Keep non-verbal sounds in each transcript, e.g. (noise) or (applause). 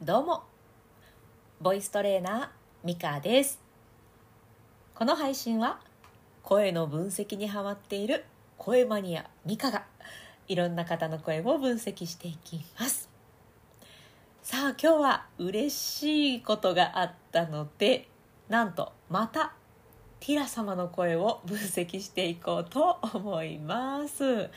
どうも。ボイストレーナーミカです。この配信は声の分析にハマっている声マニアミカがいろんな方の声を分析していきます。さあ今日は嬉しいことがあったのでなんとまたティラ様の声を分析していこうと思います。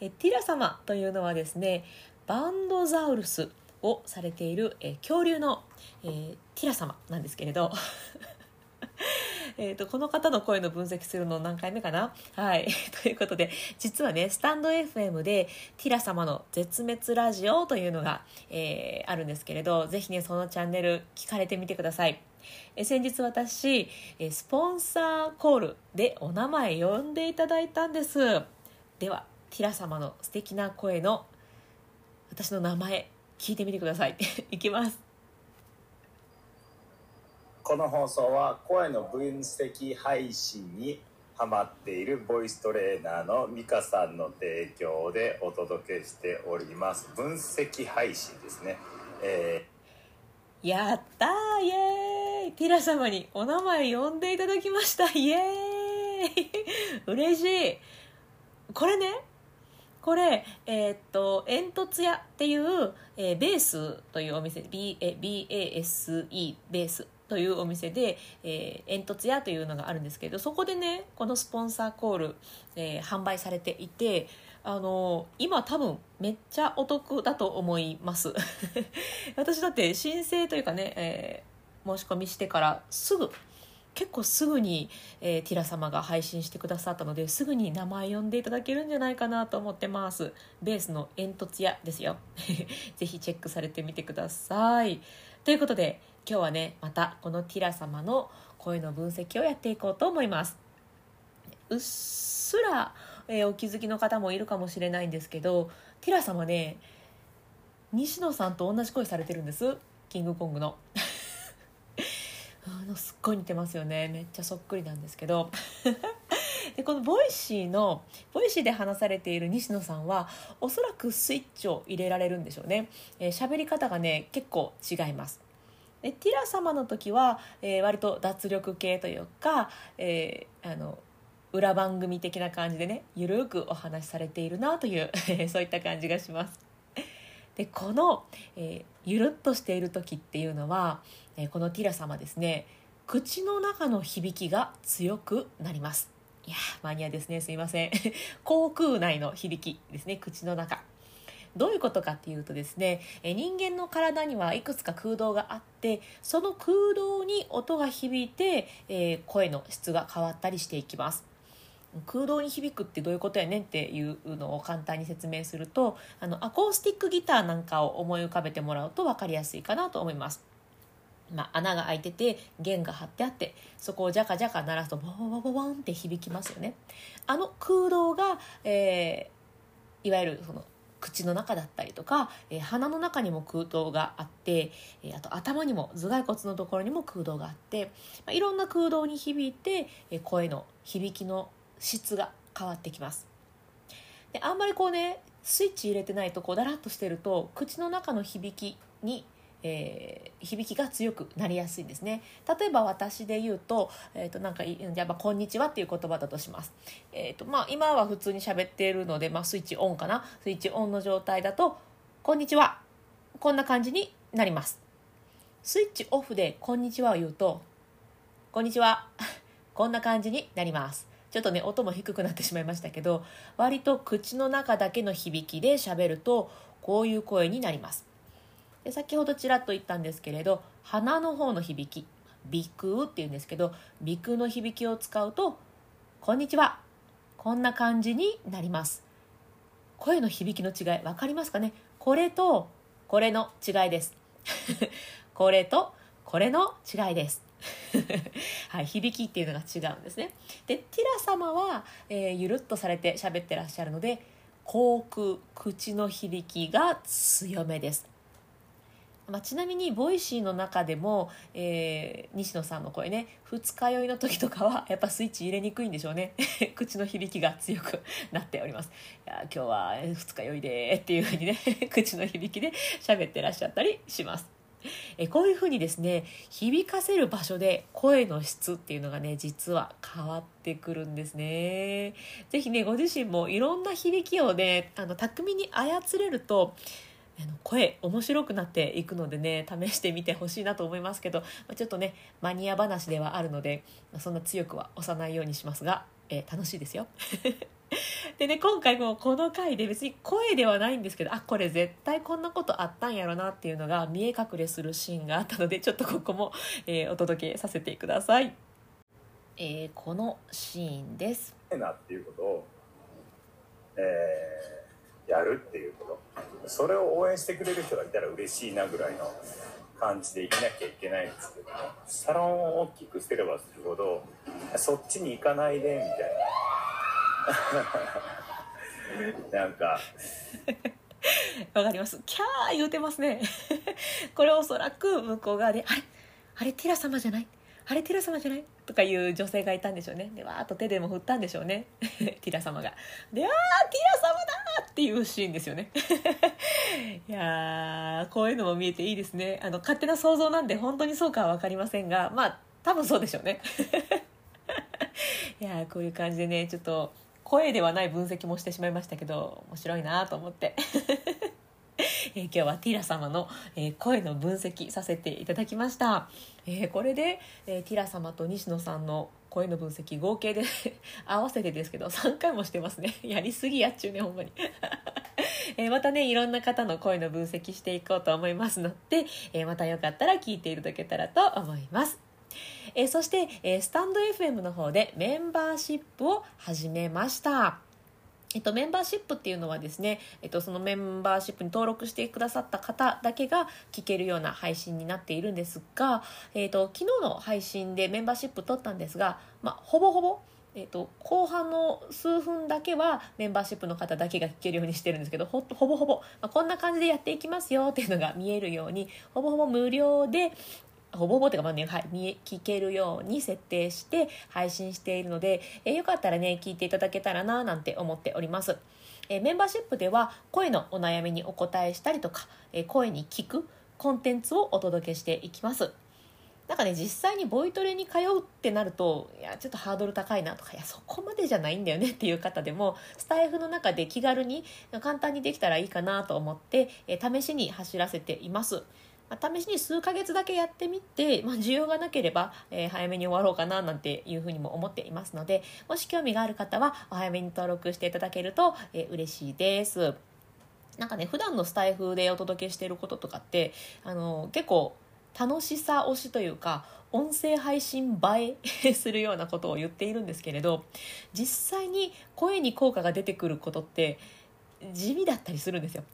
えティラ様というのはですねバンドザウルスをされている、え恐竜の、えー、ティラ様なんですけれど。(laughs) えとこの方の声の分析するの何回目かな？はい。(laughs) ということで実はねスタンド FM でティラ様の絶滅ラジオというのが、えー、あるんですけれどぜひねそのチャンネル聞かれてみてください。え先日私スポンサーコールでお名前呼んでいただいたんです。ではティラ様の素敵な声の私の名前聞いてみてください。(laughs) いきます。この放送は声の分析配信にハマっているボイストレーナーの美香さんの提供でお届けしております。分析配信ですね、えー、やったーイエーイ。ティラ様にお名前呼んでいただきました。イエーイ。嬉しい。これねこれ、えー、っと、煙突屋っていう、えー、ベースというお店、B、え BASE ベースというお店で、えー、煙突屋というのがあるんですけど、そこでね、このスポンサーコール、えー、販売されていて、あの今多分めっちゃお得だと思います。(laughs) 私だって申請というかね、えー、申し込みしてからすぐ結構すぐに、えー、ティラ様が配信してくださったのですぐに名前呼んでいただけるんじゃないかなと思ってます。ベースの煙突屋ですよ。(laughs) ぜひチェックされてみてください。ということで今日はねまたこのティラ様の声の分析をやっていこうと思います。うっすら、えー、お気づきの方もいるかもしれないんですけどティラ様ね西野さんと同じ声されてるんです。キングコングの。あのすっごい似てますよね。めっちゃそっくりなんですけど。(laughs) でこの Voicy の Voicy で話されている西野さんはおそらくスイッチを入れられるんでしょうね。喋、えー、り方がね結構違います。でティラ様の時は、えー、割と脱力系というか、えー、あの裏番組的な感じでねゆるくお話しされているなという (laughs) そういった感じがします。でこの、えー、ゆるっとしている時っていうのは、えー、このティラ様ですね。口の中の響きが強くなります。いやマニアですね。すいません。(laughs) 口腔内の響きですね。口の中。どういうことかっていうとですね人間の体にはいくつか空洞があってその空洞に音が響いて、えー、声の質が変わったりしていきます。空洞に響くってどういうことやねんっていうのを簡単に説明するとあのアコースティックギターなんかを思い浮かべてもらうと分かりやすいかなと思います。まあ、穴が開いてて弦が張ってあってそこをジャカジャカ鳴らすとボボボボボンって響きますよね。あの空洞が、えー、いわゆるその口の中だったりとか、えー、鼻の中にも空洞があって、えー、あと頭にも頭蓋骨のところにも空洞があって、まあ、いろんな空洞に響いて、えー、声の響きの質が変わってきますであんまりこうねスイッチ入れてないとこうだらっとしてると口の中の響きにえー、響きが強くなりやすいんですね。例えば私で言うと,、えー、となんかじゃあこんにちは」っていう言葉だとします、えーとまあ、今は普通に喋っているので、まあ、スイッチオンかな。スイッチオンの状態だと「こんにちは」こんな感じになります。スイッチオフで「こんにちは」を言うと「こんにちは」(laughs) こんな感じになります。ちょっとね音も低くなってしまいましたけど割と口の中だけの響きで喋るとこういう声になります。で先ほどちらっと言ったんですけれど鼻の方の響き鼻腔っていうんですけど鼻腔の響きを使うと「こんにちは」こんな感じになります声の響きの違い分かりますかね？これとこれの違いです (laughs) これとこれの違いです (laughs) はい、響きっていうのが違うんですね。でティラ様は、えー、ゆるっとされて喋ってらっしゃるので口腔口の響きが強めです。まあ、ちなみに Voicy の中でも、えー、西野さんの声ね二日酔いの時とかは (laughs) やっぱスイッチ入れにくいんでしょうね。(laughs) 口の響きが強くなっております。いや今日は二日酔いでっていうふうにね (laughs) 口の響きで喋ってらっしゃったりします。えこういうふうにですね響かせる場所で声の質っていうのがね実は変わってくるんですね。是非ねご自身もいろんな響きをねあの巧みに操れるとあの声面白くなっていくのでね試してみてほしいなと思いますけどまちょっとねマニア話ではあるのでまそんな強くは押さないようにしますが、えー、楽しいですよ。(laughs) でね今回もこの回で別に声ではないんですけどあこれ絶対こんなことあったんやろなっていうのが見え隠れするシーンがあったのでちょっとここも、えー、お届けさせてください、えー、このシーンですなっていうことを、えー、やるっていうこと。それを応援してくれる人がいたら嬉しいなぐらいの感じで生きなきゃいけないんですけどもサロンを大きくすればするほどそっちに行かないでみたいな。(laughs) なんか。(laughs) わかります。キャー言うてますね。これおそらく向こう側で「あれ？あれティラ様じゃない？あれティラ様じゃない?」とかいう女性がいたんでしょうね。でわーっと手でも振ったんでしょうね。(laughs) ティラ様が。で「あーティラ様だ!」っていうシーンですよね。(laughs) いやこういうのも見えていいですね。あの勝手な想像なんで本当にそうかは分かりませんがまあ多分そうでしょうね。(laughs) いやこういう感じでねちょっと声ではない分析もしてしまいましたけど面白いなと思って。えー、今日はティラ様の、えー、声の分析させていただきました、えー、これで、えティラ様と西野さんの声の分析合計で (laughs) 合わせてですけど3回もしてますね。(laughs) やりすぎやっちゅうねほんまに。(laughs) えまたねいろんな方の声の分析していこうと思いますので、えまたよかったら聞いていただけたらと思います。え、そして、え、スタンド FM の方でメンバーシップを始めました。えっと、メンバーシップっていうのはですね、えっと、そのメンバーシップに登録してくださった方だけが聞けるような配信になっているんですが、えっと、昨日の配信でメンバーシップ取ったんですが、まあ、ほぼほぼ、えっと、後半の数分だけはメンバーシップの方だけが聞けるようにしてるんですけどほほぼほぼ、まあ、こんな感じでやっていきますよっていうのが見えるようにほぼほぼ無料で、ほぼほぼてか、まあね、はい、見聞けるように設定して配信しているので、えー、よかったらね、聞いていただけたらな、なんて思っております。えー、メンバーシップでは声のお悩みにお答えしたりとか、えー、声に聞くコンテンツをお届けしていきます。なんかね、実際にボイトレに通うってなると、いや、ちょっとハードル高いなとか、いや、そこまでじゃないんだよねっていう方でも、スタイフの中で気軽に、簡単にできたらいいかなと思って、え試しに走らせています。まあ、試しに数ヶ月だけやってみて、まあ、需要がなければ、えー、早めに終わろうかななんていうふうにも思っていますのでもし興味がある方はお早めに登録していただけると、えー、嬉しいです。なんかね普段のスタイフでお届けしていることとかってあの結構楽しさ推しというか音声配信映え (laughs) するようなことを言っているんですけれど実際に声に効果が出てくることって地味だったりするんですよ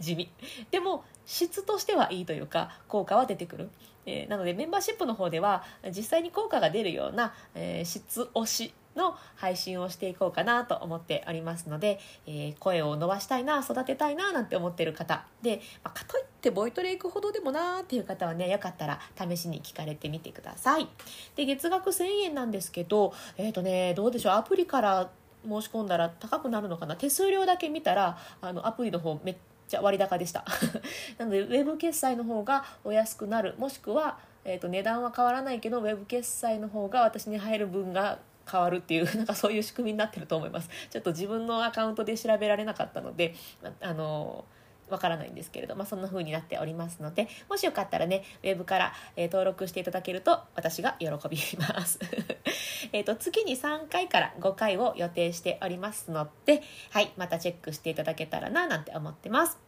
地味。でも質としてはいいというか効果は出てくる、えー、なのでメンバーシップの方では実際に効果が出るような、えー、質推しの配信をしていこうかなと思っておりますので、えー、声を伸ばしたいな育てたいななんて思ってる方。で、まあ、かといってボイトレ行くほどでもなーっていう方はねよかったら試しに聞かれてみてください。で月額1000円なんですけどえっ、ー、とねどうでしょうアプリから申し込んだら高くなるのかな。手数料だけ見たらあのアプリの方めっちゃ割高でした。(laughs) なのでウェブ決済の方がお安くなる。もしくは、えーと、値段は変わらないけどウェブ決済の方が私に入る分が変わるっていう (laughs) なんかそういう仕組みになってると思います。ちょっと自分のアカウントで調べられなかったのであのわからないんですけれど、まあ、そんな風になっておりますのでもしよかったらねウェブから、えー、登録していただけると私が喜びます。(laughs) えっと月に3回から5回を予定しておりますのではいまたチェックしていただけたらななんて思ってます。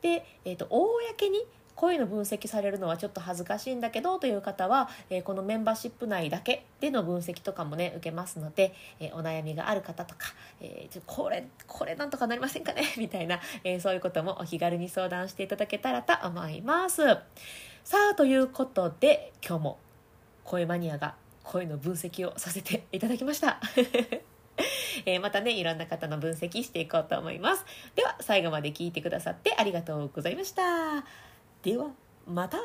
で、えーと、公に声の分析されるのはちょっと恥ずかしいんだけどという方は、えー、このメンバーシップ内だけでの分析とかもね受けますので、えー、お悩みがある方とか、えー、これこれなんとかなりませんかね？(laughs) みたいな、えそういうこともお気軽に相談していただけたらと思いますさあということで今日も声マニアが声の分析をさせていただきました (laughs) え、またね、いろんな方の分析していこうと思います。では、最後まで聞いてくださってありがとうございました。では、また。